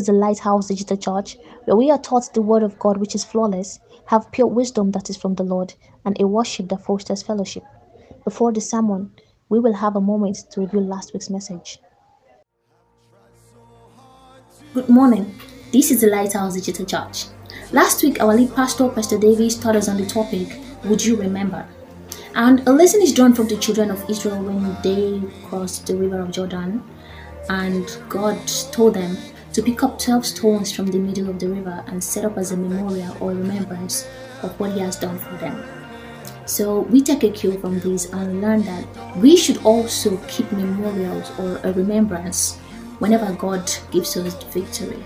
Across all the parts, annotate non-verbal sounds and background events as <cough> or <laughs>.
is the Lighthouse Digital Church, where we are taught the Word of God, which is flawless, have pure wisdom that is from the Lord, and a worship that fosters fellowship. Before the sermon, we will have a moment to review last week's message. Good morning. This is the Lighthouse Digital Church. Last week, our lead pastor, Pastor Davis, taught us on the topic, Would You Remember? And a lesson is drawn from the children of Israel when they crossed the river of Jordan and God told them to pick up 12 stones from the middle of the river and set up as a memorial or remembrance of what He has done for them. So we take a cue from this and learn that we should also keep memorials or a remembrance whenever God gives us victory.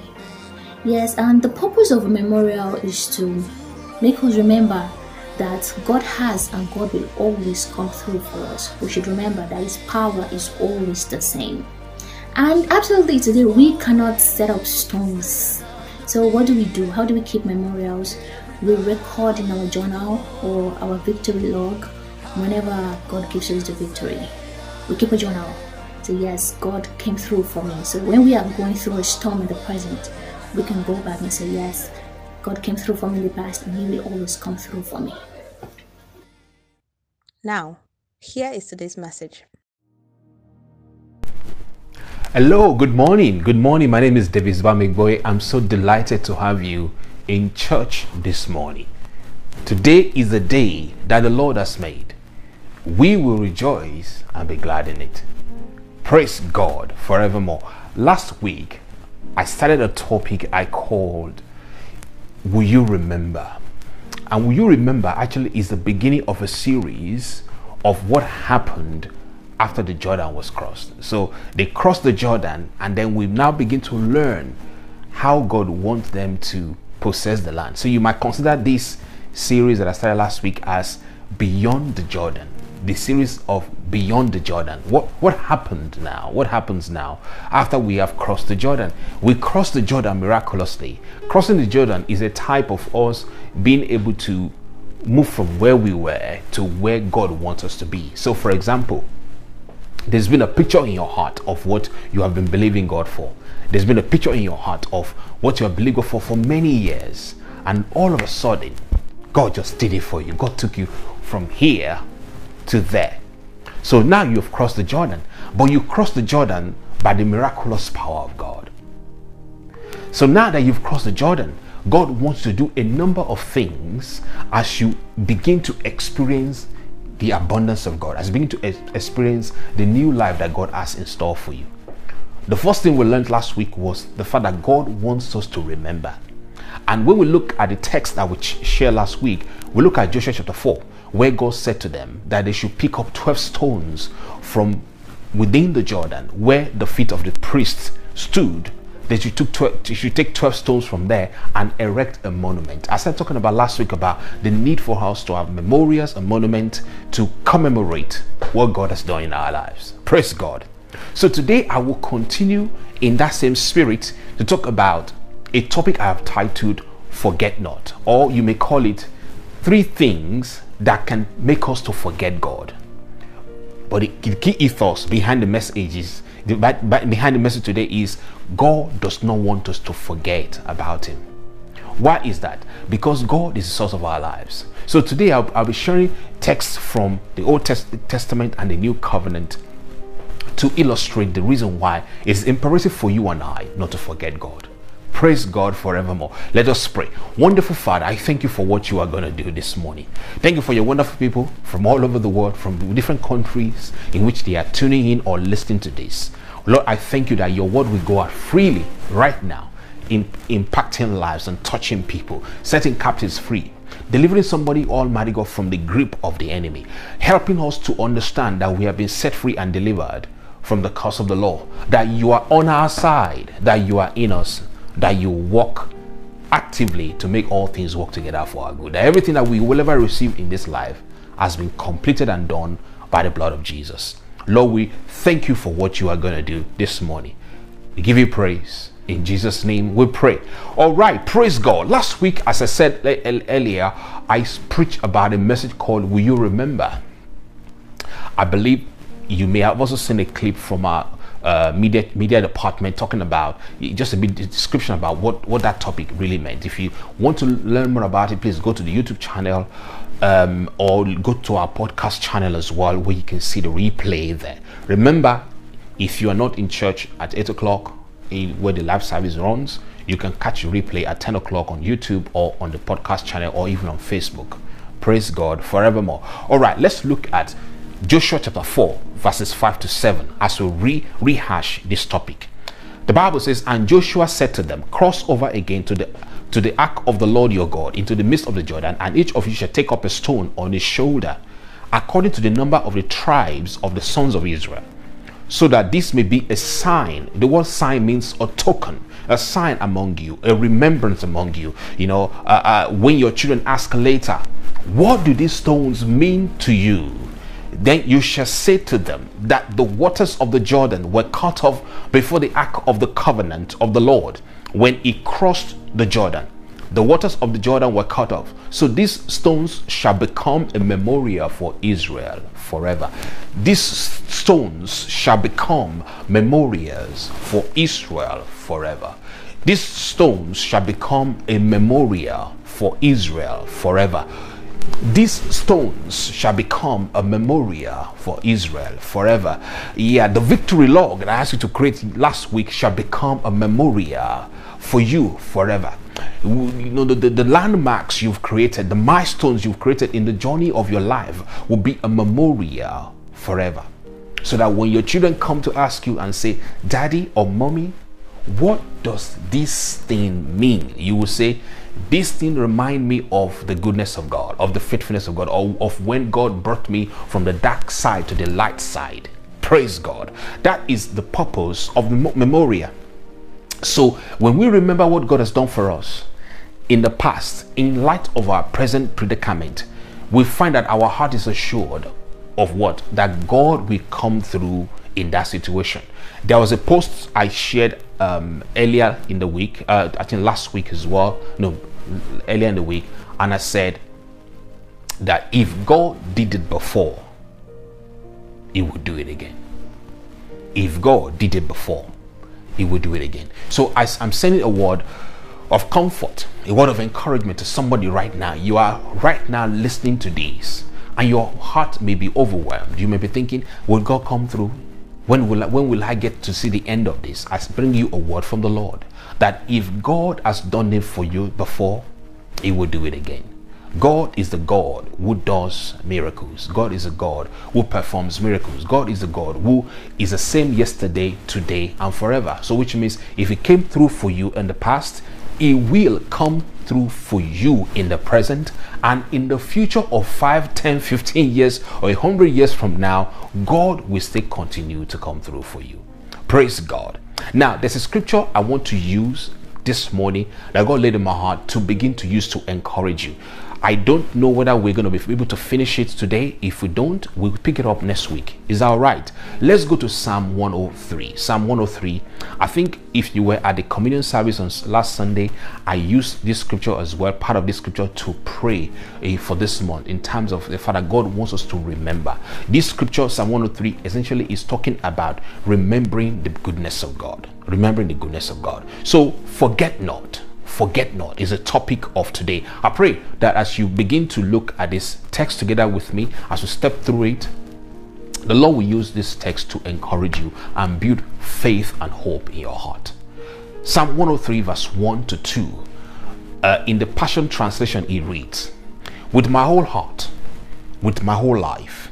Yes, and the purpose of a memorial is to make us remember that God has and God will always come through for us. We should remember that His power is always the same. And absolutely, today we cannot set up stones. So, what do we do? How do we keep memorials? We record in our journal or our victory log whenever God gives us the victory. We keep a journal. So, yes, God came through for me. So, when we are going through a storm in the present, we can go back and say, Yes, God came through for me in the past, and He will always come through for me. Now, here is today's message. Hello, good morning. Good morning. My name is Davis Bamigboye. I'm so delighted to have you in church this morning. Today is the day that the Lord has made. We will rejoice and be glad in it. Praise God forevermore. Last week, I started a topic I called Will You Remember? And Will You Remember actually is the beginning of a series of what happened after the Jordan was crossed. So they crossed the Jordan, and then we now begin to learn how God wants them to possess the land. So you might consider this series that I started last week as Beyond the Jordan. The series of Beyond the Jordan. What what happened now? What happens now after we have crossed the Jordan? We crossed the Jordan miraculously. Crossing the Jordan is a type of us being able to move from where we were to where God wants us to be. So for example, there's been a picture in your heart of what you have been believing God for. There's been a picture in your heart of what you have believed God for for many years. And all of a sudden, God just did it for you. God took you from here to there. So now you've crossed the Jordan, but you crossed the Jordan by the miraculous power of God. So now that you've crossed the Jordan, God wants to do a number of things as you begin to experience the abundance of God, as you begin to experience the new life that God has in store for you. The first thing we learned last week was the fact that God wants us to remember. And when we look at the text that we shared last week, we look at Joshua chapter 4, where God said to them that they should pick up 12 stones from within the Jordan where the feet of the priests stood that you took 12, you should take 12 stones from there and erect a monument. I started talking about last week about the need for us to have memorials, a monument to commemorate what God has done in our lives. Praise God. So today I will continue in that same spirit to talk about a topic I have titled Forget Not, or you may call it three things that can make us to forget God. But the key ethos behind the message is behind the message today is God does not want us to forget about Him. Why is that? Because God is the source of our lives. So today I'll, I'll be sharing texts from the Old Test Testament and the New Covenant to illustrate the reason why it's imperative for you and I not to forget God. Praise God forevermore. Let us pray. Wonderful Father, I thank you for what you are going to do this morning. Thank you for your wonderful people from all over the world, from different countries in which they are tuning in or listening to this. Lord, I thank you that your word will go out freely right now, in impacting lives and touching people, setting captives free, delivering somebody, Almighty God, from the grip of the enemy, helping us to understand that we have been set free and delivered from the curse of the law, that you are on our side, that you are in us, that you walk actively to make all things work together for our good. That everything that we will ever receive in this life has been completed and done by the blood of Jesus. Lord, we thank you for what you are going to do this morning. We give you praise. In Jesus' name we pray. All right, praise God. Last week, as I said earlier, I preached about a message called Will You Remember? I believe you may have also seen a clip from our uh, media media department talking about just a bit description about what what that topic really meant. If you want to learn more about it, please go to the YouTube channel um, or go to our podcast channel as well, where you can see the replay there. Remember, if you are not in church at eight o'clock, where the live service runs, you can catch replay at 10 o'clock on YouTube or on the podcast channel or even on Facebook. Praise God forevermore. All right, let's look at Joshua chapter 4, verses 5 to 7 as we re- rehash this topic. The Bible says, And Joshua said to them, Cross over again to the to the ark of the Lord your God into the midst of the Jordan, and each of you shall take up a stone on his shoulder, according to the number of the tribes of the sons of Israel, so that this may be a sign. The word sign means a token, a sign among you, a remembrance among you. You know, uh, uh, when your children ask later, What do these stones mean to you? Then you shall say to them that the waters of the Jordan were cut off before the ark of the covenant of the Lord when he crossed the Jordan. The waters of the Jordan were cut off. So these stones shall become a memorial for Israel forever. These stones shall become memorials for Israel forever. These stones shall become a memorial for Israel forever. These stones shall become a memorial for Israel forever. Yeah, the victory log that I asked you to create last week shall become a memorial for you forever. You know, the, the, the, landmarks you've created, the milestones you've created in the journey of your life will be a memorial forever. So that when your children come to ask you and say, Daddy or Mommy, what does this thing mean? You will say, This thing remind me of the goodness of God, of the faithfulness of God, or of when God brought me from the dark side to the light side. Praise God. That is the purpose of the memorial. So when we remember what God has done for us in the past, in light of our present predicament, we find that our heart is assured of what? That God will come through in that situation. There was a post I shared um, earlier in the week, uh, I think last week as well, no, earlier in the week, and I said that if God did it before, He would do it again. If God did it before, he will do it again. So I'm sending a word of comfort, a word of encouragement to somebody right now. You are right now listening to this, and your heart may be overwhelmed. You may be thinking, Will God come through? When will I, when will I get to see the end of this? I bring you a word from the Lord that if God has done it for you before, He will do it again. God is the God who does miracles. God is a God who performs miracles. God is a God who is the same yesterday, today, and forever. So, which means if He came through for you in the past, He will come through for you in the present and in the future of 5, 10, 15 years or 100 years from now, God will still continue to come through for you. Praise God. Now, there's a scripture I want to use this morning that God laid in my heart to begin to use to encourage you. I don't know whether we're going to be able to finish it today. If we don't, we'll pick it up next week. Is that all right? Let's go to Psalm 103. Psalm 103. I think if you were at the communion service on last Sunday, I used this scripture as well, part of this scripture to pray uh, for this month in terms of the Father God wants us to remember. This scripture, Psalm 103, essentially is talking about remembering the goodness of God. Remembering the goodness of God. So forget not forget not is a topic of today. I pray that as you begin to look at this text together with me, as we step through it, the Lord will use this text to encourage you and build faith and hope in your heart. Psalm 103, verse 1 to 2. Uh, in the Passion Translation, it reads With my whole heart, with my whole life,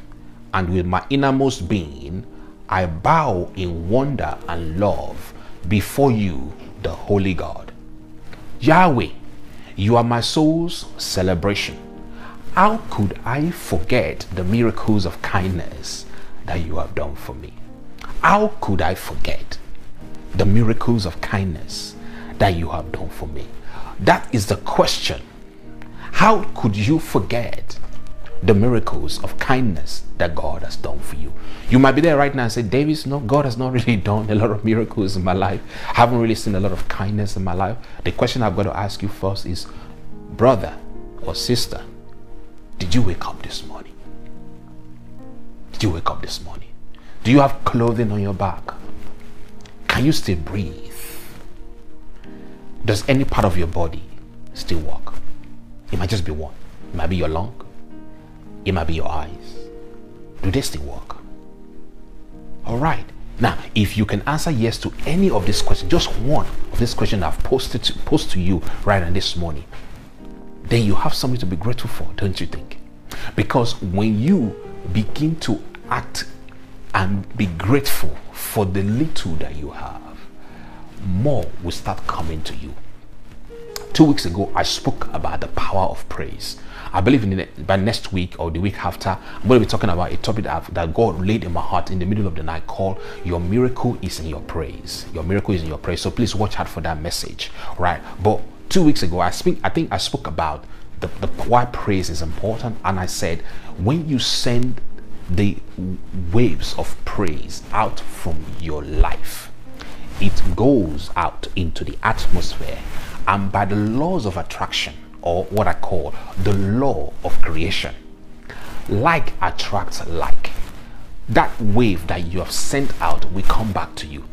and with my innermost being, I bow in wonder and love before you, the Holy God. Yahweh, you are my soul's celebration. How could I forget the miracles of kindness that you have done for me? How could I forget the miracles of kindness that you have done for me? That is the question. How could you forget the miracles of kindness that God has done for you. You might be there right now and say, Davis, no, God has not <laughs> really done a lot of miracles in my life. I haven't really seen a lot of kindness in my life. The question I've got to ask you first is, brother or sister, did you wake up this morning? Did you wake up this morning? Do you have clothing on your back? Can you still breathe? Does any part of your body still work? It might just be one. It might be your lung. It might be your eyes. Do they still work? All right. Now, if you can answer yes to any of these questions, just one of these questions I've posted to, post to you right now this morning, then you have something to be grateful for, don't you think? Because when you begin to act and be grateful for the little that you have, more will start coming to you. Two weeks ago, I spoke about the power of praise. I believe in the, by next week or the week after, I'm going to be talking about a topic that, that God laid in my heart in the middle of the night called Your Miracle is in Your Praise. Your miracle is in your praise. So please watch out for that message, right? But two weeks ago, I speak, I think I spoke about the, the why praise is important, and I said when you send the waves of praise out from your life, it goes out into the atmosphere, and by the laws of attraction, or what I call the law of creation. Like attracts like. That wave that you have sent out will come back to you.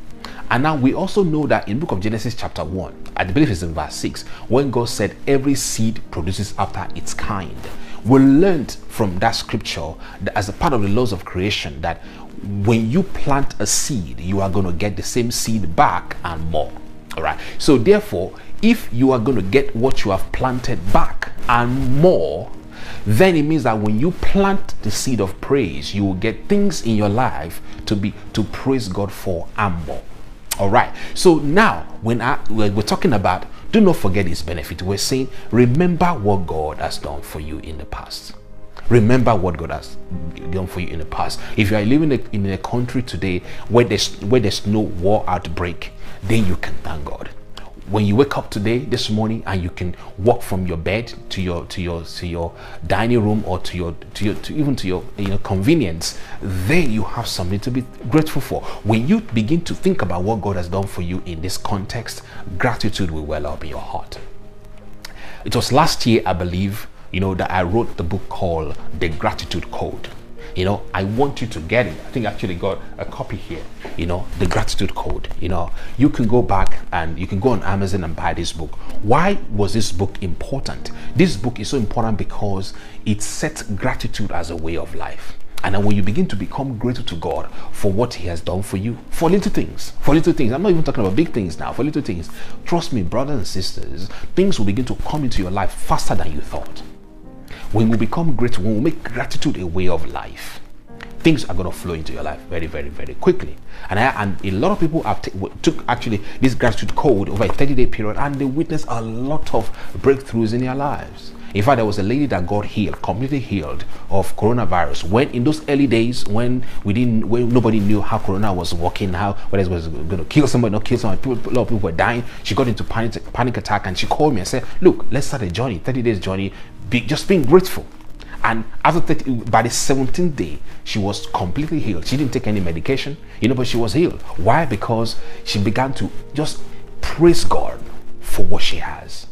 And now we also know that in book of Genesis chapter 1, I believe it's in verse 6, when God said every seed produces after its kind. We learned from that scripture that as a part of the laws of creation that when you plant a seed, you are going to get the same seed back and more. All right. So therefore, if you are going to get what you have planted back and more, then it means that when you plant the seed of praise, you will get things in your life to be to praise God for and more. All right. So now, when I we're talking about, do not forget His benefit. We're saying, remember what God has done for you in the past. Remember what God has done for you in the past. If you are living in a country today where there's where there's no war outbreak, then you can thank God when you wake up today this morning and you can walk from your bed to your to your to your dining room or to your to your to even to your you know convenience then you have something to be grateful for. When you begin to think about what god has done for you in this context gratitude will well up in your heart. It was last year i believe you know that i wrote the book called the gratitude code you know i want you to get it. I think I actually got a copy here you know the gratitude code you know. You can go back and you can go on amazon and buy this book. Why was this book important? This book is so important because it sets gratitude as a way of life. And then when you begin to become grateful to God for what He has done for you, for little things, for little things, I'm not even talking about big things now, for little things, trust me, brothers and sisters, things will begin to come into your life faster than you thought. When we become grateful, when we make gratitude a way of life, things are going to flow into your life very, very, very quickly. And, I, and a lot of people have took actually this gratitude code over a 30 day period and they witnessed a lot of breakthroughs in their lives. In fact, there was a lady that got healed, completely healed of coronavirus. When in those early days, when we didn't, when nobody knew how corona was working, how whether it was going to kill somebody, not kill somebody, people, a lot of people were dying. She got into panic, panic attack, and she called me and said, "Look, let's start a journey, 30 days journey be, just being grateful. And after 30, by the 17th day, she was completely healed. She didn't take any medication, you know, but she was healed. Why? Because she began to just praise God for what she has.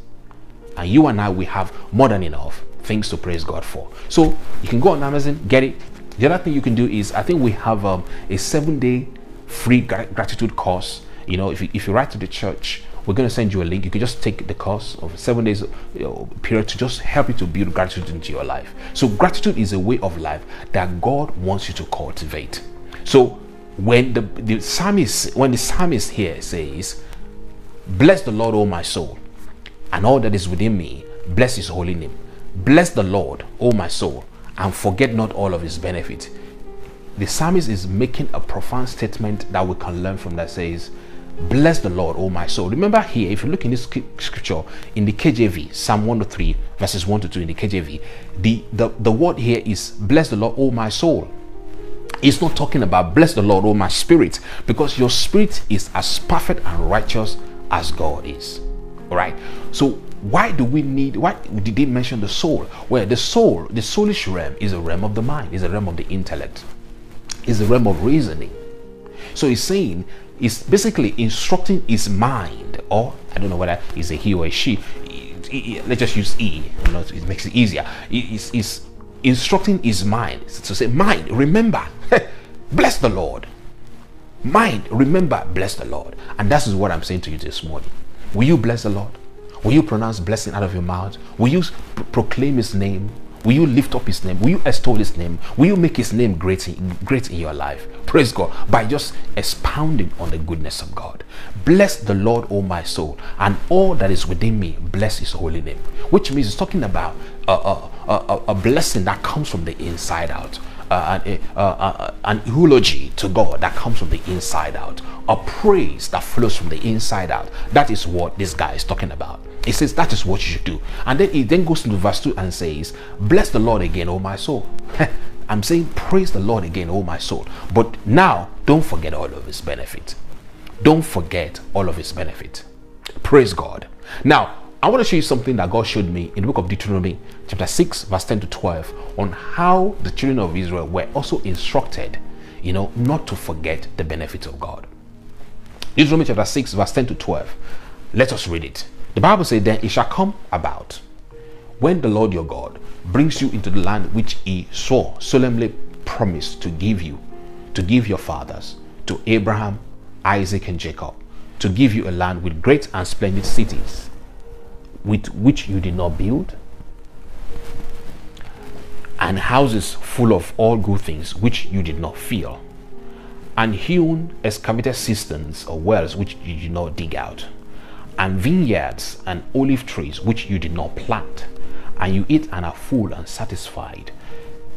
And you and I, we have more than enough things to praise God for. So you can go on Amazon, get it. The other thing you can do is, I think we have um, a seven day free gratitude course. You know, if you, if you write to the church, we're going to send you a link. You can just take the course of seven days you know, period to just help you to build gratitude into your life. So gratitude is a way of life that God wants you to cultivate. So when the, the psalmist, when the psalmist here says, Bless the Lord, O my soul, and all that is within me, bless his holy name. Bless the Lord, O my soul, and forget not all of his benefits. The psalmist is making a profound statement that we can learn from that says, Bless the Lord, O my soul. Remember here, if you look in this scripture in the KJV, Psalm 103, verses 1 to 2 in the KJV, the, the, the word here is bless the Lord, O my soul. It's not talking about bless the Lord, O my spirit, because your spirit is as perfect and righteous as God is. All right. So why do we need why did they mention the soul? Well, the soul, the soulish realm is a realm of the mind, is a realm of the intellect, is a realm of reasoning. So he's saying is basically instructing his mind, or I don't know whether it's a he or a she. Let's just use E, you know, it makes it easier. Is instructing his mind to say, mind, remember, <laughs> bless the Lord. Mind, remember, bless the Lord. And that is what I'm saying to you this morning. Will you bless the Lord? Will you pronounce blessing out of your mouth? Will you proclaim his name? Will you lift up his name? Will you extol his name? Will you make his name great in, great in your life? Praise God by just expounding on the goodness of God. Bless the Lord, O my soul, and all that is within me. Bless his holy name. Which means it's talking about a, a, a, a blessing that comes from the inside out. Uh, an, uh, uh, an eulogy to God that comes from the inside out, a praise that flows from the inside out. That is what this guy is talking about. He says that is what you should do. And then he then goes into verse 2 and says, Bless the Lord again, O my soul. <laughs> I'm saying praise the Lord again, oh my soul. But now don't forget all of his benefit. Don't forget all of his benefit. Praise God. Now, I want to show you something that God showed me in the book of Deuteronomy, chapter 6, verse 10 to 12, on how the children of Israel were also instructed, you know, not to forget the benefits of God. Deuteronomy chapter 6, verse 10 to 12. Let us read it. The Bible says, Then it shall come about when the Lord your God brings you into the land which he swore solemnly promised to give you, to give your fathers, to Abraham, Isaac, and Jacob, to give you a land with great and splendid cities, with which you did not build, and houses full of all good things which you did not fill, and hewn excavated cisterns or wells which you did not dig out and vineyards and olive trees which you did not plant, and you eat and are full and satisfied,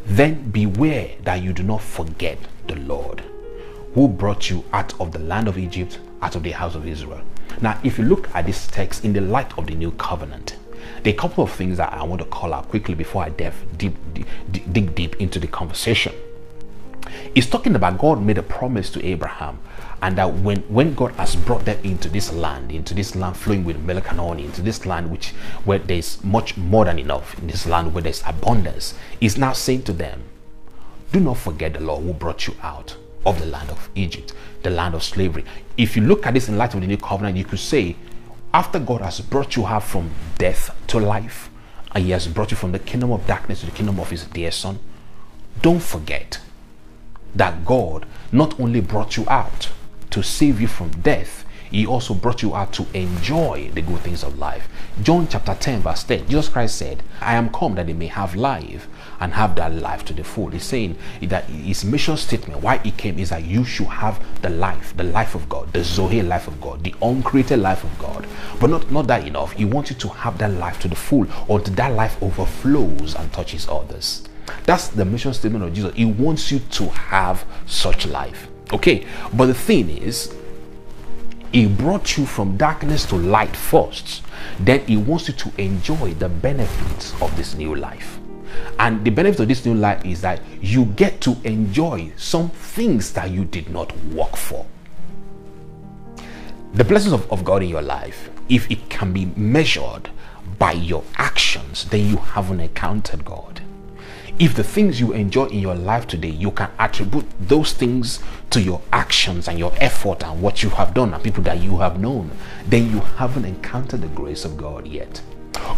then beware that you do not forget the Lord who brought you out of the land of Egypt, out of the house of Israel. Now, if you look at this text in the light of the new covenant, there are a couple of things that I want to call out quickly before I deep, deep, deep, dig deep into the conversation. It's talking about God made a promise to Abraham and that when, when God has brought them into this land, into this land flowing with milk and honey, into this land which where there's much more than enough, in this land where there's abundance, is now saying to them, Do not forget the Lord who brought you out of the land of Egypt, the land of slavery. If you look at this in light of the new covenant, you could say, after God has brought you out from death to life, and He has brought you from the kingdom of darkness to the kingdom of His dear Son, don't forget that God not only brought you out, to save you from death, he also brought you out to enjoy the good things of life. John chapter 10, verse 10, Jesus Christ said, I am come that they may have life and have that life to the full. He's saying that his mission statement, why he came, is that you should have the life, the life of God, the Zoe life of God, the uncreated life of God. But not, not that enough. He wants you to have that life to the full until that life overflows and touches others. That's the mission statement of Jesus. He wants you to have such life. Okay, but the thing is, he brought you from darkness to light first. Then he wants you to enjoy the benefits of this new life. And the benefit of this new life is that you get to enjoy some things that you did not work for. The blessings of, of God in your life, if it can be measured by your actions, then you haven't encountered God. If the things you enjoy in your life today, you can attribute those things to your actions and your effort and what you have done and people that you have known, then you haven't encountered the grace of God yet.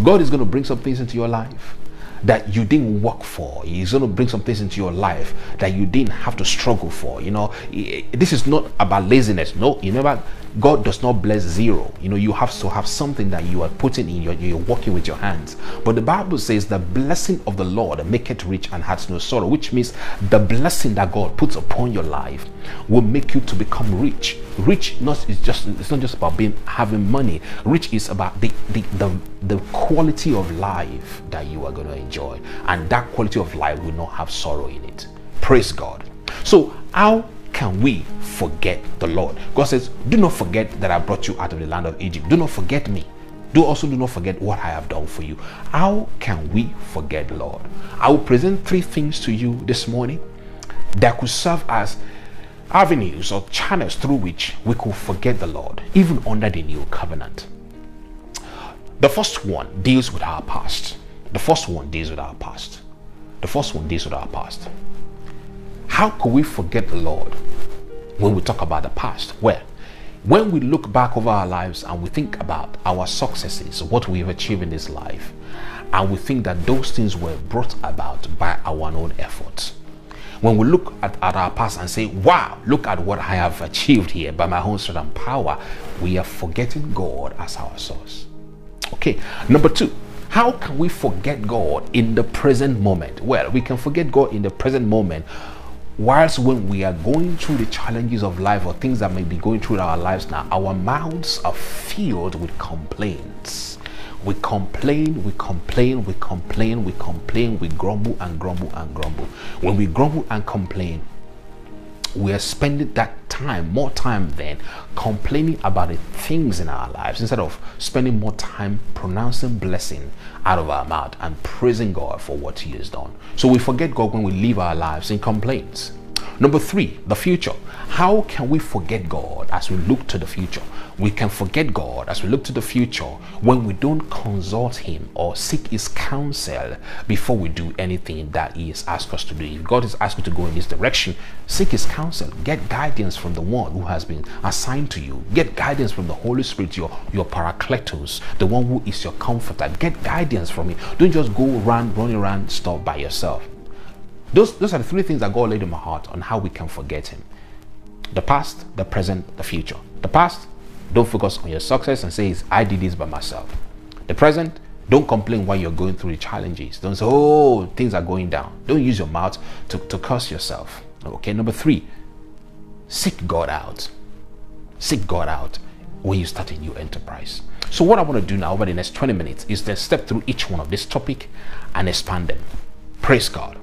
God is going to bring some things into your life that you didn't work for. He's going to bring some things into your life that you didn't have to struggle for. You know, this is not about laziness. No, you remember, God does not bless zero. You know, you have to have something that you are putting in, you're, you're working with your hands. But the Bible says the blessing of the Lord make it rich and has no sorrow, which means the blessing that God puts upon your life will make you to become rich. Rich not is just it's not just about being having money. Rich is about the the, the, the quality of life that you are going to enjoy. And that quality of life will not have sorrow in it. Praise God. So how can we forget the Lord? God says, Do not forget that I brought you out of the land of Egypt. Do not forget me. Do also do not forget what I have done for you. How can we forget Lord? I will present three things to you this morning that could serve as avenues or channels through which we could forget the Lord, even under the new covenant. The first one deals with our past. The first one deals with our past. The first one deals with our past. How could we forget the Lord when we talk about the past? Well, when we look back over our lives and we think about our successes, what we have achieved in this life, and we think that those things were brought about by our own efforts, When we look at, at our past and say, wow, look at what I have achieved here by my own strength and power, we are forgetting God as our source. Okay, number two, how can we forget God in the present moment? Well, we can forget God in the present moment whilst when we are going through the challenges of life or things that may be going through our lives now, our mouths are filled with complaints. We complain, we complain, we complain, we complain, we grumble and grumble and grumble. When we grumble and complain, we are spending that time, more time then, complaining about the things in our lives instead of spending more time pronouncing blessing out of our mouth and praising God for what He has done. So we forget God when we live our lives in complaints. Number three, the future. How can we forget God as we look to the future? We can forget God as we look to the future when we don't consult Him or seek His counsel before we do anything that He has asked us to do. If God is asking to go in this direction, seek His counsel. Get guidance from the one who has been assigned to you. Get guidance from the Holy Spirit, your, your paracletos, the one who is your comforter. Get guidance from Him. Don't just go around, running around, stop by yourself. Those, those are the three things that God laid in my heart on how we can forget Him the past, the present, the future. The past, don't focus on your success and say, I did this by myself. The present, don't complain while you're going through the challenges. Don't say, oh, things are going down. Don't use your mouth to, to curse yourself. Okay, number three, seek God out. Seek God out when you start a new enterprise. So, what I want to do now over the next 20 minutes is then step through each one of this topic and expand them. Praise God.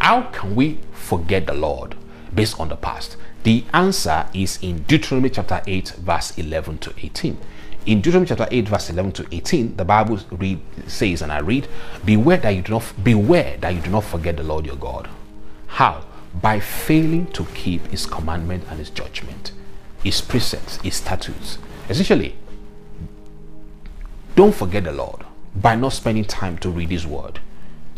How can we forget the Lord based on the past? The answer is in Deuteronomy chapter 8, verse 11 to 18. In Deuteronomy chapter 8, verse 11 to 18, the Bible read, says, and I read, Beware that you do not beware that you do not forget the Lord your God. How? By failing to keep his commandment and his judgment, his precepts, his statutes. Essentially, don't forget the Lord by not spending time to read his word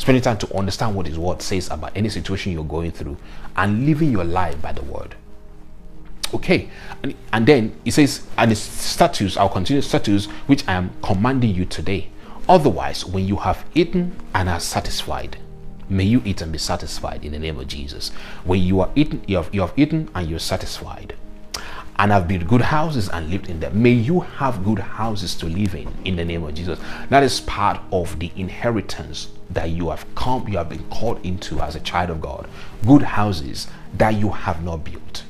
spending time to understand what his word says about any situation you're going through and living your life by the word. Okay and, and then he says and his statutes i'll continue statutes which i am commanding you today. Otherwise when you have eaten and are satisfied may you eat and be satisfied in the name of jesus. When you are eaten you have, you have eaten and you're satisfied and have built good houses and lived in them. May you have good houses to live in in the name of Jesus. That is part of the inheritance that you have come, you have been called into as a child of God. Good houses that you have not built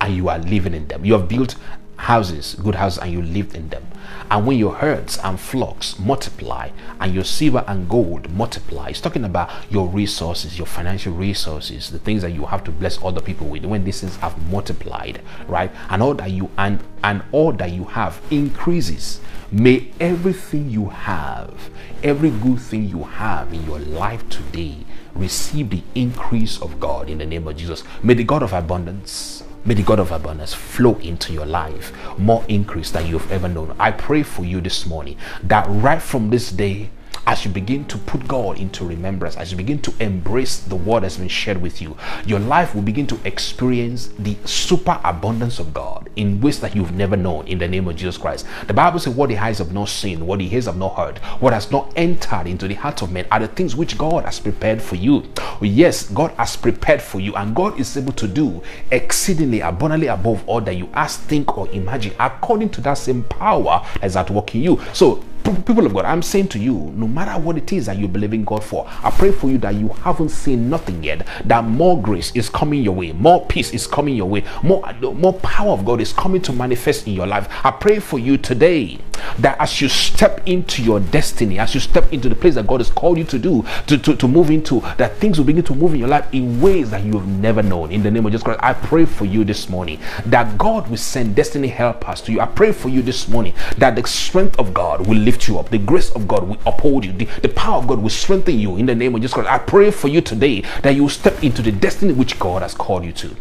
and you are living in them. You have built houses, good houses, and you lived in them. And when your herds and flocks multiply and your silver and gold multiply, it's talking about your resources, your financial resources, the things that you have to bless other people with. When these things have multiplied, right? And all that you and and all that you have increases. May everything you have, every good thing you have in your life today receive the increase of God in the name of Jesus. May the God of abundance May the God of abundance flow into your life more increase than you've ever known. I pray for you this morning that right from this day, as you begin to put God into remembrance, as you begin to embrace the word that's been shared with you, your life will begin to experience the super abundance of God in ways that you've never known in the name of Jesus Christ. The Bible says, What the eyes have not seen, what the ears have not heard, what has not entered into the hearts of men are the things which God has prepared for you. Yes, God has prepared for you, and God is able to do exceedingly abundantly above all that you ask, think, or imagine, according to that same power as at work in you. So people of God, I'm saying to you, no matter what it is that you believe in God for, I pray for you that you haven't seen nothing yet, that more grace is coming your way, more peace is coming your way, more, more power of God is coming to manifest in your life. I pray for you today that as you step into your destiny, as you step into the place that God has called you to do, to, to, to move into, that things will begin to move in your life in ways that you have never known. In the name of Jesus Christ, I pray for you this morning that God will send destiny helpers to you. I pray for you this morning that the strength of God will lift you up. The grace of God will uphold you. The, the power of God will strengthen you in the name of Jesus Christ. I pray for you today that you will step into the destiny which God has called you to.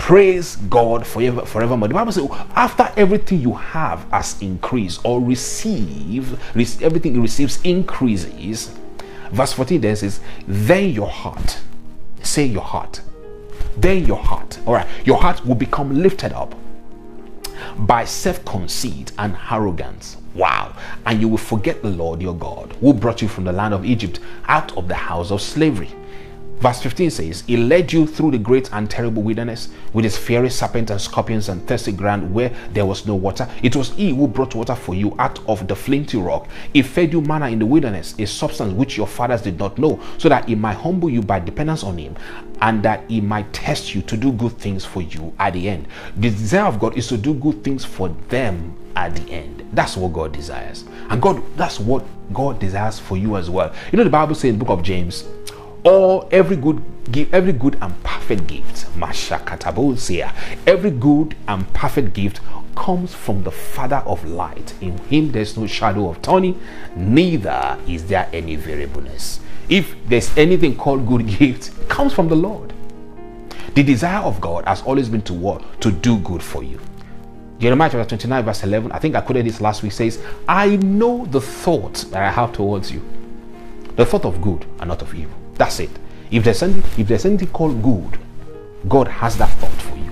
Praise God forever, forevermore. The Bible says, after everything you have has increased or receive, everything receives increases. Verse 14 then says, then your heart, say your heart, then your heart, all right, your heart will become lifted up by self conceit and arrogance. Wow. And you will forget the Lord your God, who brought you from the land of Egypt out of the house of slavery. Verse 15 says, He led you through the great and terrible wilderness with his fiery serpents and scorpions and thirsty ground where there was no water. It was he who brought water for you out of the flinty rock. He fed you manna in the wilderness, a substance which your fathers did not know, so that he might humble you by dependence on him and that he might test you to do good things for you at the end. The desire of God is to do good things for them at the end. That's what God desires. And God, that's what God desires for you as well. You know, the Bible says in the book of James, all every good every good and perfect gift every good and perfect gift comes from the father of light. In him there's no shadow of turning neither is there any variableness. If there's anything called good <laughs> gift comes from the lord. The desire of god has always been to what? To do good for you. Jeremiah chapter 29, verse 11, I think I quoted this last week, says, I know the thoughts that I have towards you, the thought of good and not of evil that's it. If there's anything, if there's called good, God has that thought for you.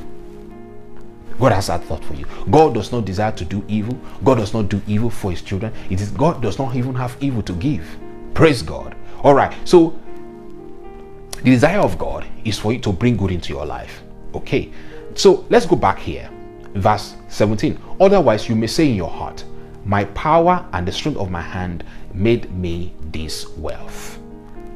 God has that thought for you. God does not desire to do evil. God does not do evil for his children. It is God does not even have evil to give. Praise God. All right. So the desire of God is for you to bring good into your life. Okay. So let's go back here. Verse 17. Otherwise, you may say in your heart, My power and the strength of my hand made me this wealth.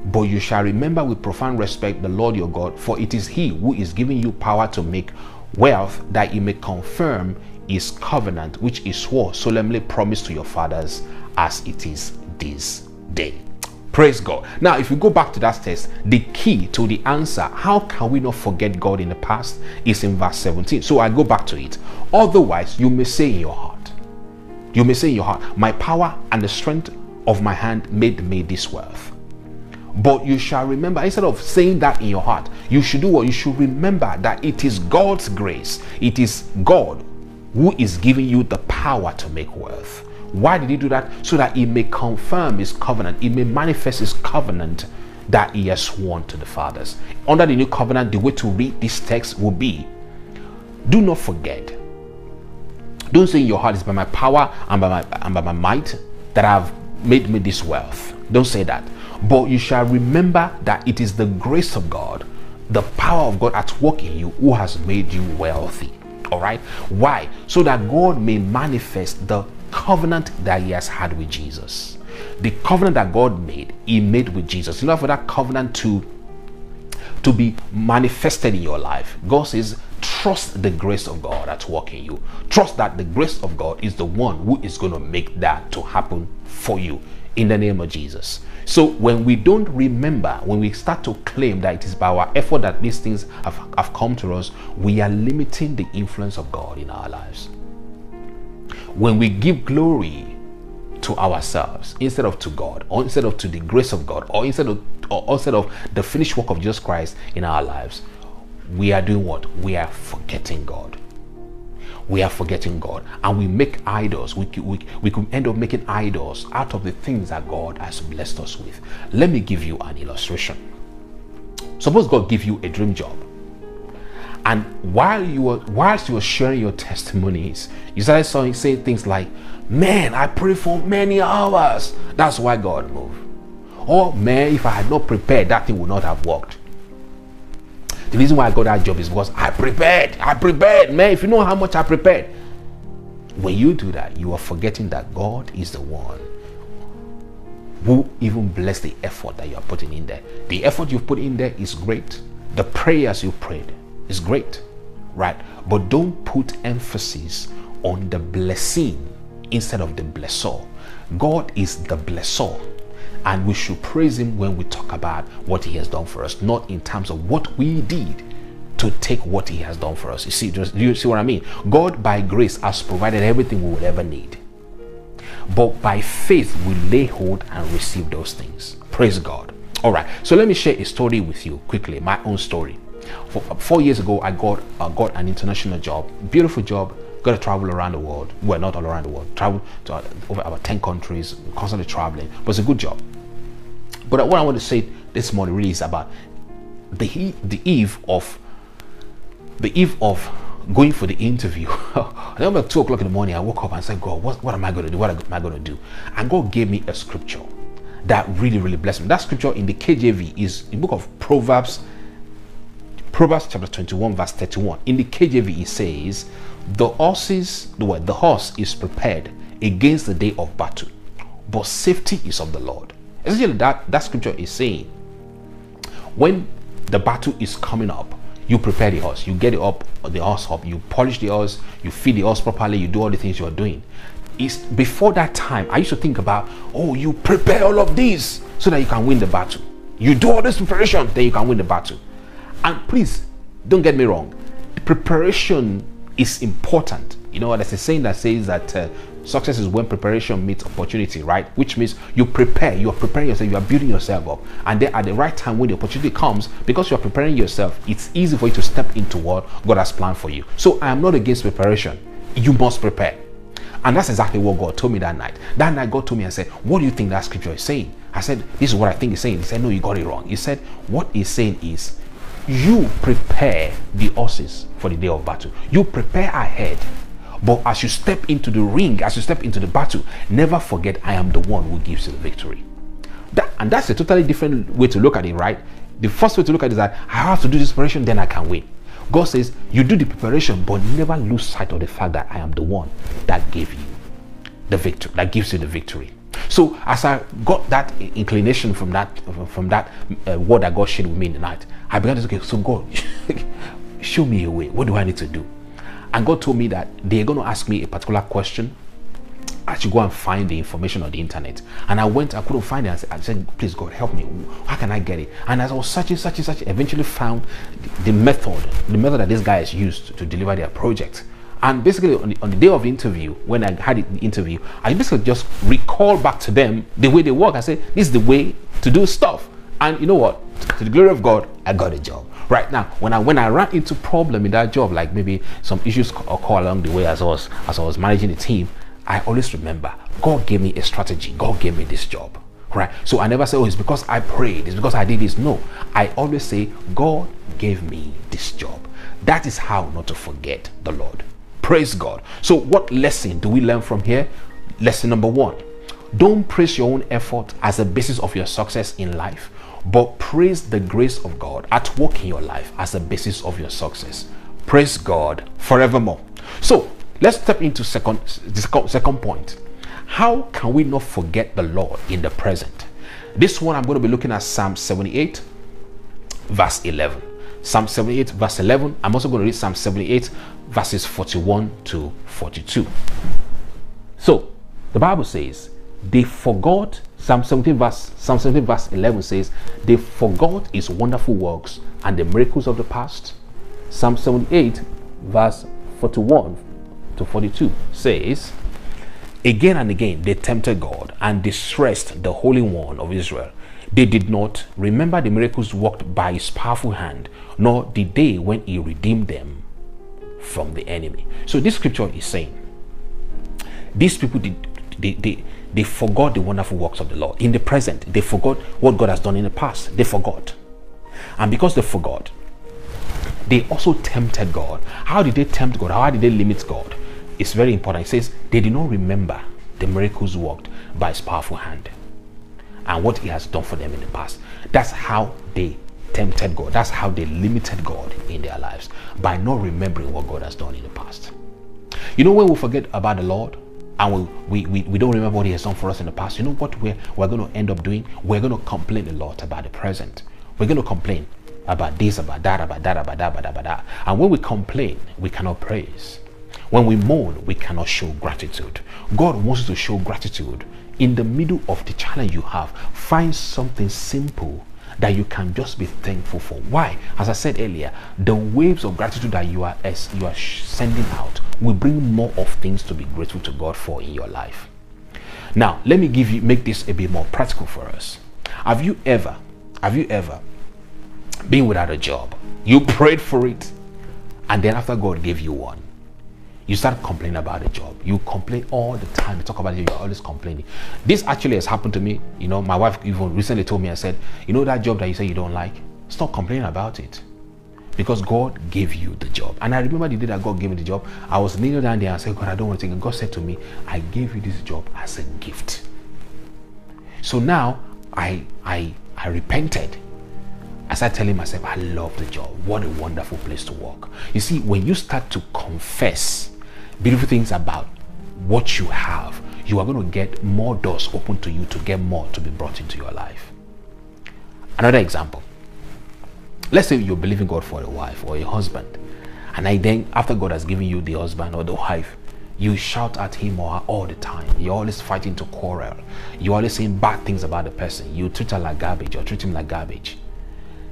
But you shall remember with profound respect the Lord your God, for it is He who is giving you power to make wealth, that you may confirm His covenant, which He swore solemnly promised to your fathers, as it is this day. Praise God. Now, if we go back to that text, the key to the answer, how can we not forget God in the past, is in verse 17. So I go back to it. Otherwise, you may say in your heart, you may say in your heart, My power and the strength of my hand made me this wealth. But you shall remember, instead of saying that in your heart, you should do what? You should remember that it is God's grace. It is God who is giving you the power to make wealth. Why did he do that? So that he may confirm his covenant, he may manifest his covenant that he has sworn to the fathers. Under the new covenant, the way to read this text will be do not forget. Don't say in your heart, it's by my power and by my, and by my might that I've made me this wealth. Don't say that. But you shall remember that it is the grace of God, the power of God at work in you who has made you wealthy. All right? Why? So that God may manifest the covenant that He has had with Jesus. The covenant that God made, He made with Jesus. In order for that covenant to to be manifested in your life, God says, trust the grace of God at work in you. Trust that the grace of God is the one who is going to make that to happen for you in the name of Jesus. So when we don't remember, when we start to claim that it is by our effort that these things have, have come to us, we are limiting the influence of God in our lives. When we give glory to ourselves instead of to God, or instead of to the grace of God, or instead of or instead of the finished work of Jesus Christ in our lives, we are doing what? We are forgetting God we are forgetting God and we make idols. We, we, we could end up making idols out of the things that God has blessed us with. Let me give you an illustration. Suppose God give you a dream job. And while you were whilst you were sharing your testimonies, you started saying things like, Man, I prayed for many hours. That's why God moved. Or man, if I had not prepared, that thing would not have worked. The reason why I got that job is because I prepared. I prepared, man. If you know how much I prepared. When you do that, you are forgetting that God is the one who even bless the effort that you are putting in there. The effort you've put in there is great. The prayers you prayed is great, right? But don't put emphasis on the blessing instead of the blessor. God is the blesser. And we should praise Him when we talk about what He has done for us, not in terms of what we did to take what He has done for us. You see, just, you see what I mean? God, by grace, has provided everything we will ever need. But by faith, we lay hold and receive those things. Praise God. All right. So let me share a story with you quickly, my own story. Four years ago, I got uh, got an international job, beautiful job, got to travel around the world. Well, not all around the world. Travel to over about 10 countries, constantly traveling. But it's a good job. But what I want to say this morning really is about the the eve of the eve of going for the interview. <laughs> I remember at two o'clock in the morning, I woke up and said, God, what, what am I going to do? What am I going to do? And God gave me a scripture. that really, really blessed me. That scripture in the KJV is in the book of Proverbs, Proverbs chapter 21, verse 31. In the KJV, it says, The horses, the the horse is prepared against the day of battle, but safety is of the Lord. Essentially, that, that scripture is saying, when the battle is coming up, you prepare the horse, you get it up, the horse up, you polish the horse, you feed the horse properly, you do all the things you are doing. It's before that time, I used to think about, oh, you prepare all of these so that you can win the battle. You do all this preparation, then you can win the battle. And please, don't get me wrong, preparation is important. You know, there's a saying that says that uh, success is when preparation meets opportunity, right? Which means you prepare, you are preparing yourself, you are building yourself up. And then at the right time, when the opportunity comes, because you are preparing yourself, it's easy for you to step into what God has planned for you. So I am not against preparation. You must prepare. And that's exactly what God told me that night. That night, God told me and said, What do you think that scripture is saying? I said, This is what I think it's saying. He said, No, you got it wrong. He said, What he's saying is, you prepare the horses for the day of battle. You prepare ahead. But as you step into the ring, as you step into the battle, never forget I am the one who gives you the victory. That, and that's a totally different way to look at it, right? The first way to look at it is that I have to do this preparation, then I can win. God says, You do the preparation, but never lose sight of the fact that I am the one that gave you the victory, that gives you the victory. So as I got that inclination from that from that uh, word that God shared with me in the night, I began to say, okay, so God, <laughs> show me a way. What do I need to do? And God told me that they're going to ask me a particular question. I should go and find the information on the internet. And I went, I couldn't find it. I said, please God, help me. How can I get it? And as I was searching, searching, searching, eventually found the method, the method that this guy has used to deliver their project. And basically, on the, on the day of the interview, when I had the interview, I basically just recall back to them the way they work. I said, this is the way to do stuff. And you know what? To the glory of God, I got a job. Right now, when I when I ran into problem in that job, like maybe some issues occur along the way as I was as I was managing the team, I always remember God gave me a strategy. God gave me this job. Right? So I never say, oh, it's because I prayed, it's because I did this. No. I always say, God gave me this job. That is how not to forget the Lord. Praise God. So, what lesson do we learn from here? Lesson number one don't praise your own effort as a basis of your success in life, but praise the grace of God at work in your life as a basis of your success. Praise God forevermore. So, let's step into second, second point. How can we not forget the Lord in the present? This one I'm going to be looking at Psalm 78, verse 11. Psalm 78, verse 11. I'm also going to read Psalm 78, verses 41 to 42. So, the Bible says, they forgot, Psalm 17, verse, Psalm 17, verse 11 says, they forgot his wonderful works and the miracles of the past. Psalm 78, verse 41 to 42 says, Again and again they tempted God and distressed the Holy One of Israel. They did not remember the miracles worked by his powerful hand, nor the day when he redeemed them from the enemy. So this scripture is saying these people did they, they, they forgot the wonderful works of the Lord. In the present, they forgot what God has done in the past. They forgot. And because they forgot, they also tempted God. How did they tempt God? How did they limit God? It's very important. It says they did not remember the miracles worked by his powerful hand and what he has done for them in the past. That's how they tempted God. That's how they limited God in their lives by not remembering what God has done in the past. You know, when we forget about the Lord and we, we, we don't remember what He has done for us in the past, you know what we're, we're going to end up doing? We're going to complain a lot about the present. We're going to complain about this, about that, about that, about that, about that, about that. And when we complain, we cannot praise. When we mourn, we cannot show gratitude. God wants you to show gratitude in the middle of the challenge you have. Find something simple that you can just be thankful for. Why? As I said earlier, the waves of gratitude that you are as you are sending out will bring more of things to be grateful to God for in your life. Now, let me give you make this a bit more practical for us. Have you ever, have you ever been without a job? You prayed for it, and then after God gave you one, you start complaining about the job. You complain all the time. You talk about it, you're always complaining. This actually has happened to me. You know, my wife even recently told me, I said, you know that job that you say you don't like? Stop complaining about it. Because God gave you the job. And I remember the day that God gave me the job, I was kneeling down there and said, God, I don't want to take it. God said to me, I gave you this job as a gift. So now I I I repented. I started telling myself, I love the job. What a wonderful place to work. You see, when you start to confess beautiful things about what you have, you are going to get more doors open to you to get more to be brought into your life. Another example. Let's say you're believing God for a wife or a husband, and I then, after God has given you the husband or the wife, you shout at him or her all the time. You're always fighting to quarrel. You're always saying bad things about the person. You treat her like garbage or treat him like garbage.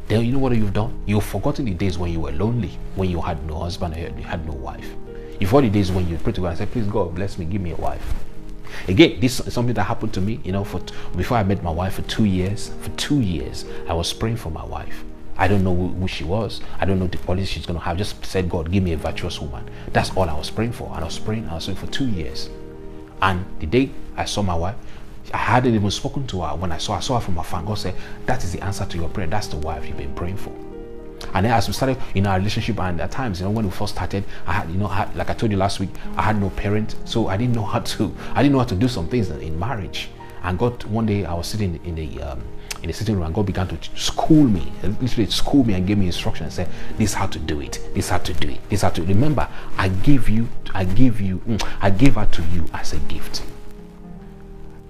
Then you know what you've done? You've forgotten the days when you were lonely, when you had no husband or you had no wife. You've days when you pray to God and say, please God, bless me, give me a wife. Again, this is something that happened to me, you know, for before I met my wife for two years. For two years, I was praying for my wife. I don't know who, who she was. I don't know the policy she's going to have. Just said, God, give me a virtuous woman. That's all I was praying for. And I was praying, I was praying for two years. And the day I saw my wife, I hadn't even spoken to her. When I saw, her, I saw her from afar. God said, that is the answer to your prayer. That's the wife you've been praying for. And then as we started in our relationship, and at times, you know, when we first started, I had, you know, I had, like I told you last week, I had no parent, so I didn't know how to, I didn't know how to do some things in marriage. And God, one day, I was sitting in the um, in the sitting room, and God began to school me, literally school me and give me instruction and say, "This is how to do it. This is how to do it. This is how to." Remember, I gave you, I gave you, mm, I gave her to you as a gift.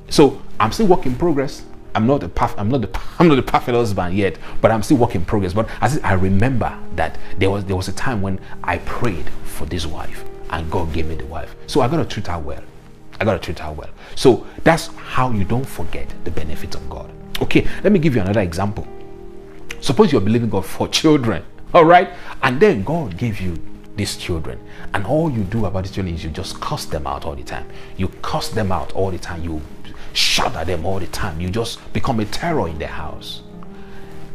So I'm still work in progress. I'm not the perf- I'm not the <laughs> I'm not the perfect husband yet, but I'm still work in progress. But as I remember that there was there was a time when I prayed for this wife and God gave me the wife. So I gotta treat her well. I gotta treat her well. So that's how you don't forget the benefits of God. Okay, let me give you another example. Suppose you're believing God for <laughs> children, all right, and then God gave you these children, and all you do about these children is you just cuss them out all the time. You cuss them out all the time. You shout at them all the time. You just become a terror in the house.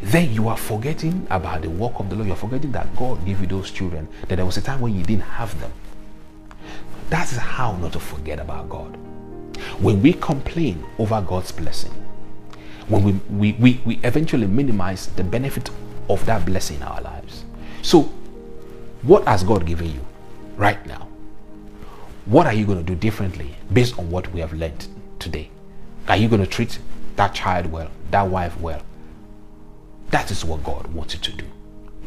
Then you are forgetting about the work of the Lord. You're forgetting that God gave you those children, that there was a time when you didn't have them. That is how not to forget about God. When we complain over God's blessing, when we, we, we, we eventually minimize the benefit of that blessing in our lives. So, what has God given you right now? What are you going to do differently based on what we have learned today? Are you going to treat that child well, that wife well? That is what God wants you to do.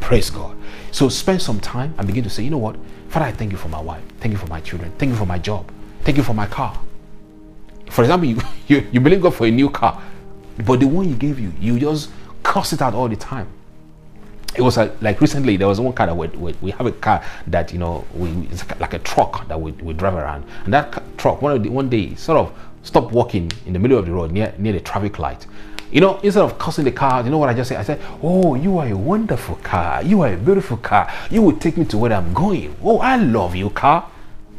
Praise God. So spend some time and begin to say, you know what? Father, I thank you for my wife. Thank you for my children. Thank you for my job. Thank you for my car. For example, <laughs> you, you, you believe God for a new car, but the one He gave you, you just cuss it out all the time. It was a, like recently there was one car that we, we, we have a car that you know we it's like a truck that we, we drive around, and that truck one of the, one day sort of stopped walking in the middle of the road near near the traffic light. You know, instead of cussing the car, you know what I just said? I said, Oh, you are a wonderful car. You are a beautiful car. You will take me to where I'm going. Oh, I love you, car.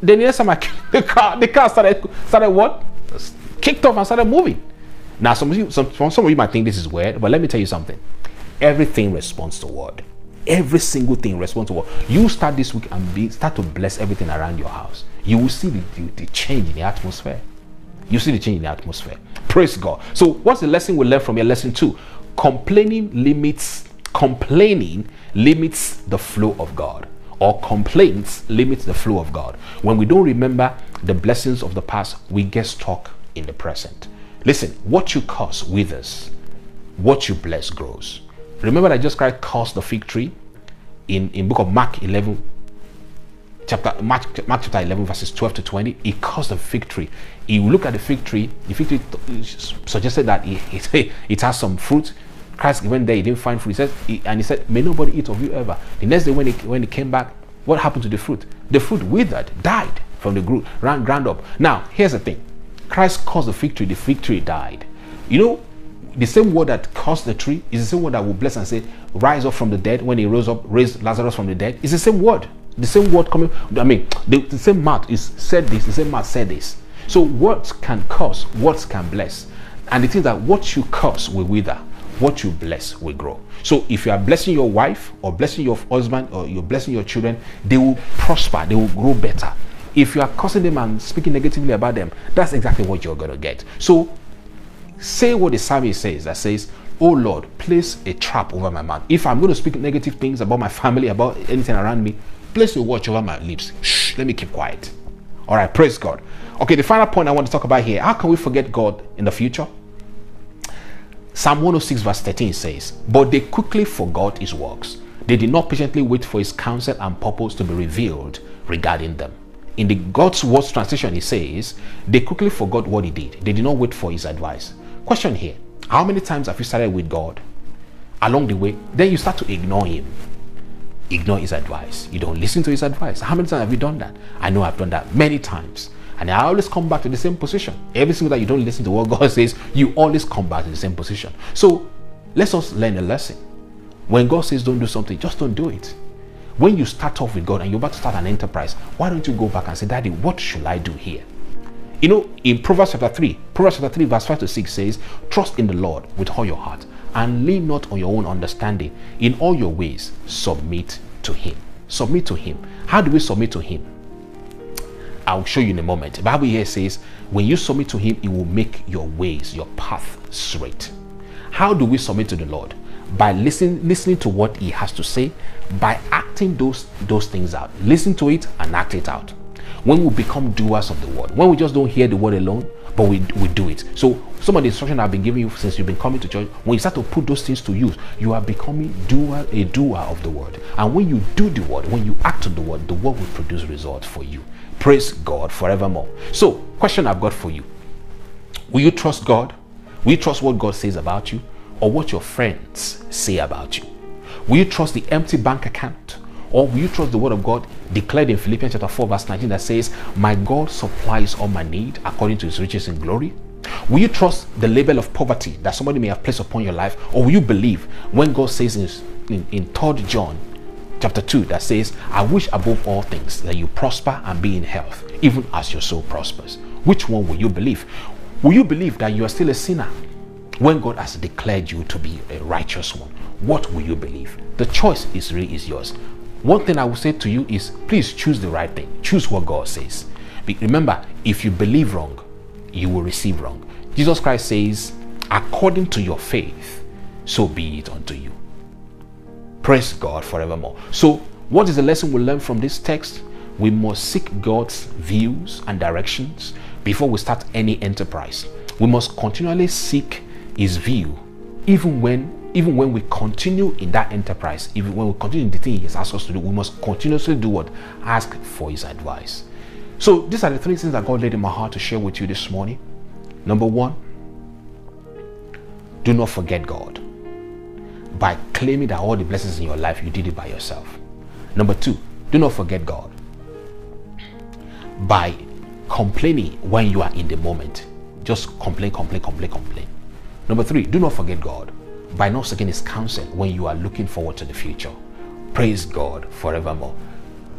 Then the next time I <laughs> the car, the car started started what? Kicked off and started moving. Now, some of you, some, some of you might think this is weird, but let me tell you something. Everything responds to word. Every single thing responds to word. You start this week and be, start to bless everything around your house. You will see the, the, the change in the atmosphere. You see the change in the atmosphere. Praise God. So, what's the lesson we learn from your lesson two? Complaining limits complaining limits the flow of God or complaints limits the flow of God. When we don't remember the blessings of the past, we get stuck in the present. Listen, what you curse withers, what you bless grows. Remember that just Christ cursed the fig tree in, in book of Mark 11, chapter Mark, Mark chapter 11, verses 12 to 20. He caused the fig tree. You look at the fig tree, the fig tree suggested that it, it, it has some fruit. Christ went there, he didn't find fruit. He said, he, and he said, May nobody eat of you ever. The next day when he when he came back, what happened to the fruit? The fruit withered, died from the ground, ran ground up. Now, here's the thing. Christ caused the fig tree, the fig tree died. You know, the same word that caused the tree is the same word that will bless and say, rise up from the dead when he rose up, raised Lazarus from the dead. It's the same word. The same word coming, I mean, the, the same mouth is said this, the same mouth said this. So words can curse, words can bless. And the thing that what you curse will wither, what you bless will grow. So if you are blessing your wife or blessing your husband or you're blessing your children, they will prosper, they will grow better if you are cursing them and speaking negatively about them, that's exactly what you're going to get. So say what the psalmist says that says, Oh Lord, place a trap over my mouth. If I'm going to speak negative things about my family, about anything around me, place a watch over my lips. Shh, let me keep quiet. All right, praise God. Okay, the final point I want to talk about here how can we forget God in the future? Psalm 106, verse 13 says, But they quickly forgot his works. They did not patiently wait for his counsel and purpose to be revealed regarding them. In the God's Words translation, he says, They quickly forgot what he did. They did not wait for his advice. Question here How many times have you started with God? Along the way, then you start to ignore him. Ignore his advice. You don't listen to his advice. How many times have you done that? I know I've done that many times. And I always come back to the same position. Every single time you don't listen to what God <laughs> says, you always come back to the same position. So let's us learn a lesson. When God says don't do something, just don't do it. When you start off with God and you're about to start an enterprise, why don't you go back and say, Daddy, what should I do here? You know, in Proverbs chapter 3, Proverbs chapter 3, verse 5 to 6 says, Trust in the Lord with all your heart and lean not on your own understanding. In all your ways, submit to Him. Submit to Him. How do we submit to Him? I'll show you in a moment. The Bible here says, when you submit to Him, He will make your ways, your path straight. How do we submit to the Lord? By listening, listening to what He has to say, by acting those those things out. Listen to it and act it out. When we become doers of the word, when we just don't hear the word alone, but we, we do it. So some of the instruction I've been giving you since you've been coming to church, when you start to put those things to use, you are becoming doer, a doer of the word. And when you do the word, when you act on the word, the word will produce results for you. Praise God forevermore. So, question I've got for you. Will you trust God? Will you trust what God says about you or what your friends say about you? Will you trust the empty bank account? Or will you trust the word of God declared in Philippians chapter 4, verse 19 that says, My God supplies all my need according to his riches in glory? Will you trust the label of poverty that somebody may have placed upon your life? Or will you believe when God says in, in, in 3 John chapter 2 that says, I wish above all things that you prosper and be in health, even as your soul prospers? Which one will you believe? Will you believe that you are still a sinner when God has declared you to be a righteous one? What will you believe? The choice is really is yours. One thing I will say to you is please choose the right thing. Choose what God says. Remember, if you believe wrong, you will receive wrong. Jesus Christ says, according to your faith, so be it unto you. Praise God forevermore. So, what is the lesson we learn from this text? We must seek God's views and directions before we start any enterprise. We must continually seek His view, even when even when we continue in that enterprise, even when we continue in the thing He has asked us to do, we must continuously do what? Ask for His advice. So, these are the three things that God laid in my heart to share with you this morning. Number one, do not forget God by claiming that all the blessings in your life you did it by yourself. Number two, do not forget God by complaining when you are in the moment. Just complain, complain, complain, complain. Number three, do not forget God by not seeking his counsel when you are looking forward to the future. Praise God forevermore.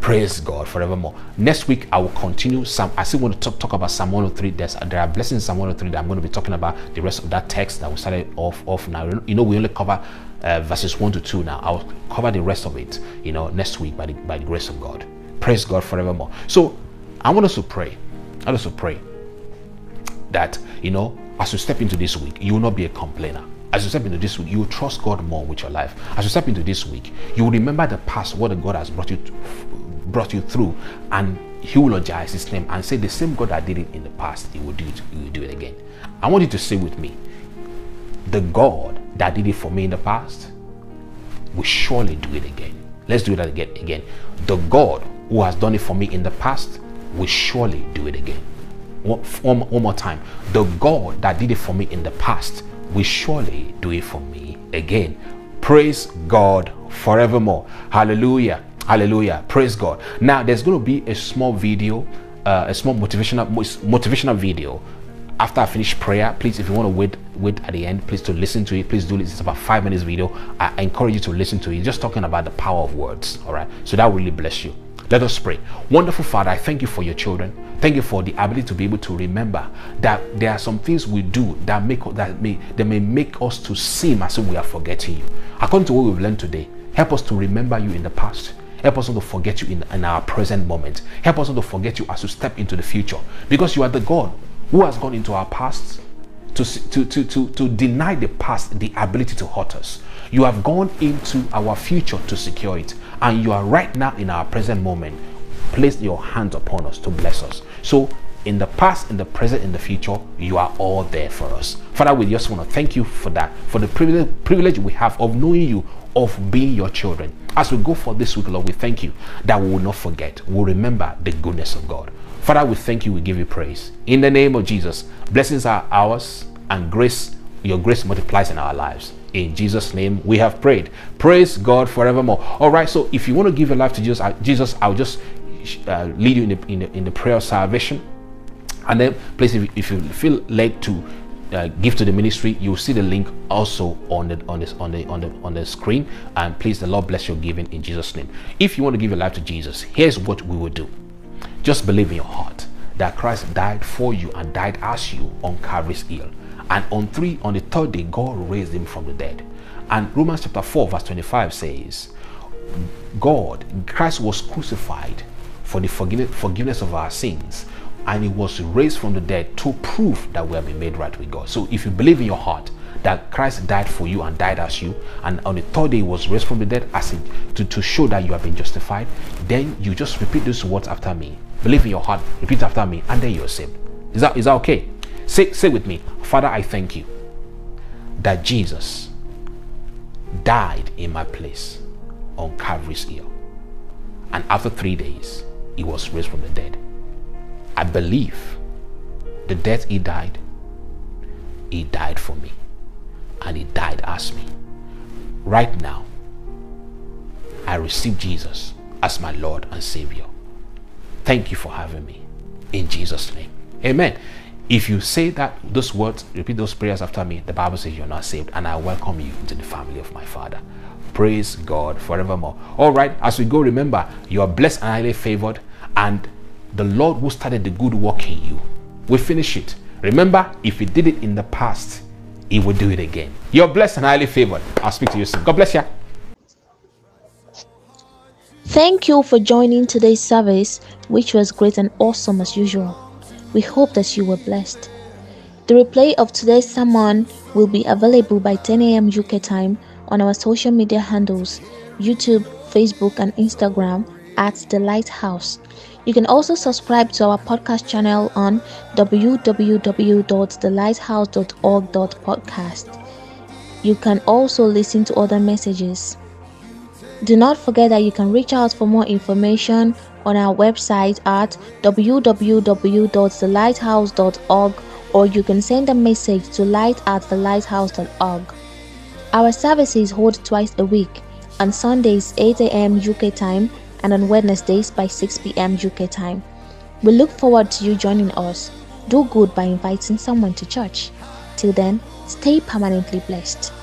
Praise God forevermore. Next week, I will continue. Some I still want to talk, talk about Psalm 103. There's, there are blessings in Psalm 103 that I'm going to be talking about the rest of that text that we started off, off now. You know, we only cover uh, verses 1 to 2 now. I'll cover the rest of it, you know, next week by the, by the grace of God. Praise God forevermore. So, I want us to pray. I want us to pray that, you know, as you step into this week, you will not be a complainer. As you step into this week, you will trust God more with your life. As you step into this week, you will remember the past, what God has brought you to, brought you through, and eulogize His name and say the same God that did it in the past, He will do it. He will do it again. I want you to say with me, the God that did it for me in the past will surely do it again. Let's do that again. Again, the God who has done it for me in the past will surely do it again. One, one, one more time. The God that did it for me in the past will surely do it for me again. Praise God forevermore. Hallelujah. Hallelujah. Praise God. Now, there's going to be a small video, uh, a small motivational motivational video after I finish prayer, please, if you want to wait, wait at the end, please to listen to it. Please do this. It's about five minutes video. I, encourage you to listen to it. Just talking about the power of words. All right. So that will really bless you. Let us pray. Wonderful Father, I thank you for your children. Thank you for the ability to be able to remember that there are some things we do that make that may that may make us to seem as if we are forgetting you. According to what we've learned today, help us to remember you in the past. Help us not to forget you in, in our present moment. Help us not to forget you as we step into the future. Because you are the God who has gone into our past to, to, to, to, to deny the past the ability to hurt us. You have gone into our future to secure it. And you are right now in our present moment. Place your hands upon us to bless us. So in the past, in the present, in the future, you are all there for us. Father, we just want to thank you for that, for the privilege, privilege we have of knowing you, of being your children. As we go for this week, Lord, we thank you that we will not forget. We'll remember the goodness of God. Father, we thank you. We give you praise. In the name of Jesus, blessings are ours and grace, your grace multiplies in our lives. In Jesus' name, we have prayed. Praise God forevermore. All right, so if you want to give your life to Jesus, I, Jesus, I'll just uh, lead you in the, in the, in the prayer of salvation. And then, please, if, if you feel led to uh, give to the ministry, you'll see the link also on the on this on the on the on the screen. And please, the Lord bless your giving in Jesus' name. If you want to give your life to Jesus, here's what we will do. Just believe in your heart that Christ died for you and died as you on Calvary's hill. And on three, on the third day, God raised him from the dead. And Romans chapter 4, verse 25 says, God, Christ was crucified for the forgiveness of our sins and he was raised from the dead to prove that we have been made right with God. So if you believe in your heart that Christ died for you and died as you, and on the third day he was raised from the dead as in, to, to show that you have been justified, then you just repeat these words after me. Believe in your heart, repeat after me, and then you're saved. Is that is that okay? Say say with me, Father, I thank you that Jesus died in my place on Calvary's hill. And after three days, he was raised from the dead. I believe the death he died, he died for me. And he died as me. Right now, I receive Jesus as my Lord and Savior. Thank you for having me. In Jesus' name. Amen. If you say that those words, repeat those prayers after me, the Bible says you're not saved, and I welcome you into the family of my Father. Praise God forevermore. All right, as we go, remember you are blessed and highly favored, and the Lord who started the good work in you will finish it. Remember, if He did it in the past, He will do it again. You're blessed and highly favored. I'll speak to you soon. God bless you. Thank you for joining today's service, which was great and awesome as usual. We hope that you were blessed. The replay of today's sermon will be available by 10 a.m. UK time on our social media handles YouTube, Facebook, and Instagram at The Lighthouse. You can also subscribe to our podcast channel on www.thelightshouse.org.podcast. You can also listen to other messages. Do not forget that you can reach out for more information on our website at www.thelightshouse.org or you can send a message to light at thelightshouse.org. Our services hold twice a week on Sundays 8 a.m. UK time and on Wednesdays by 6 p.m. UK time. We look forward to you joining us. Do good by inviting someone to church. Till then, stay permanently blessed.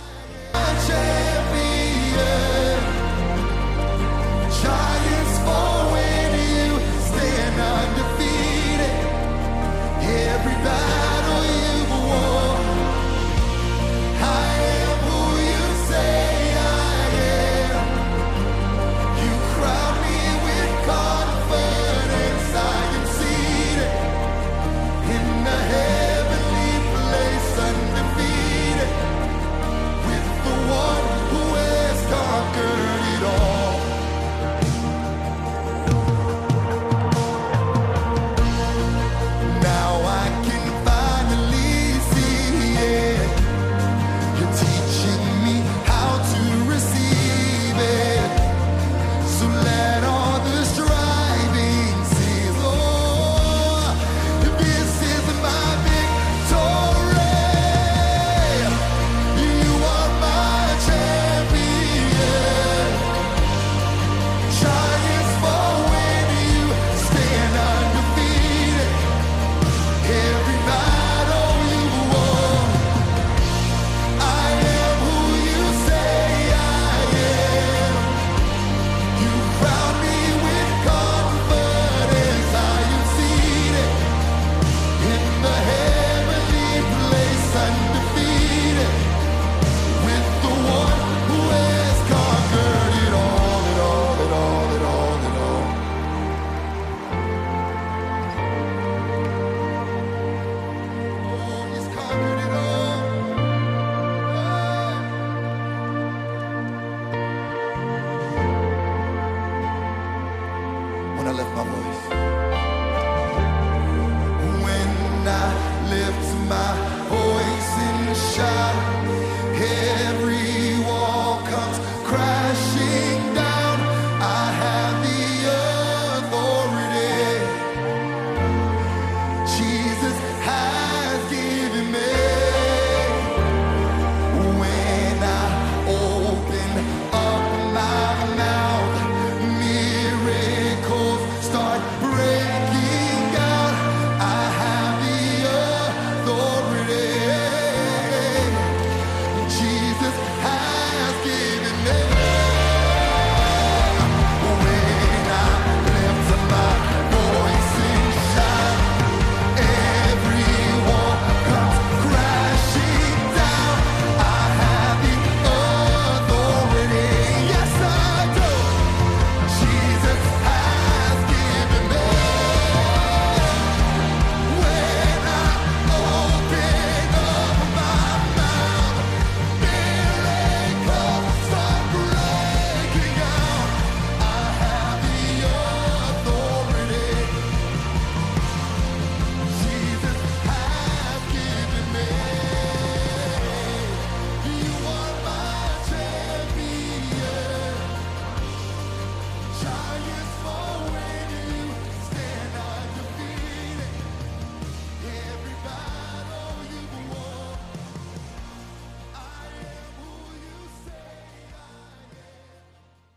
I lift my voice and shout,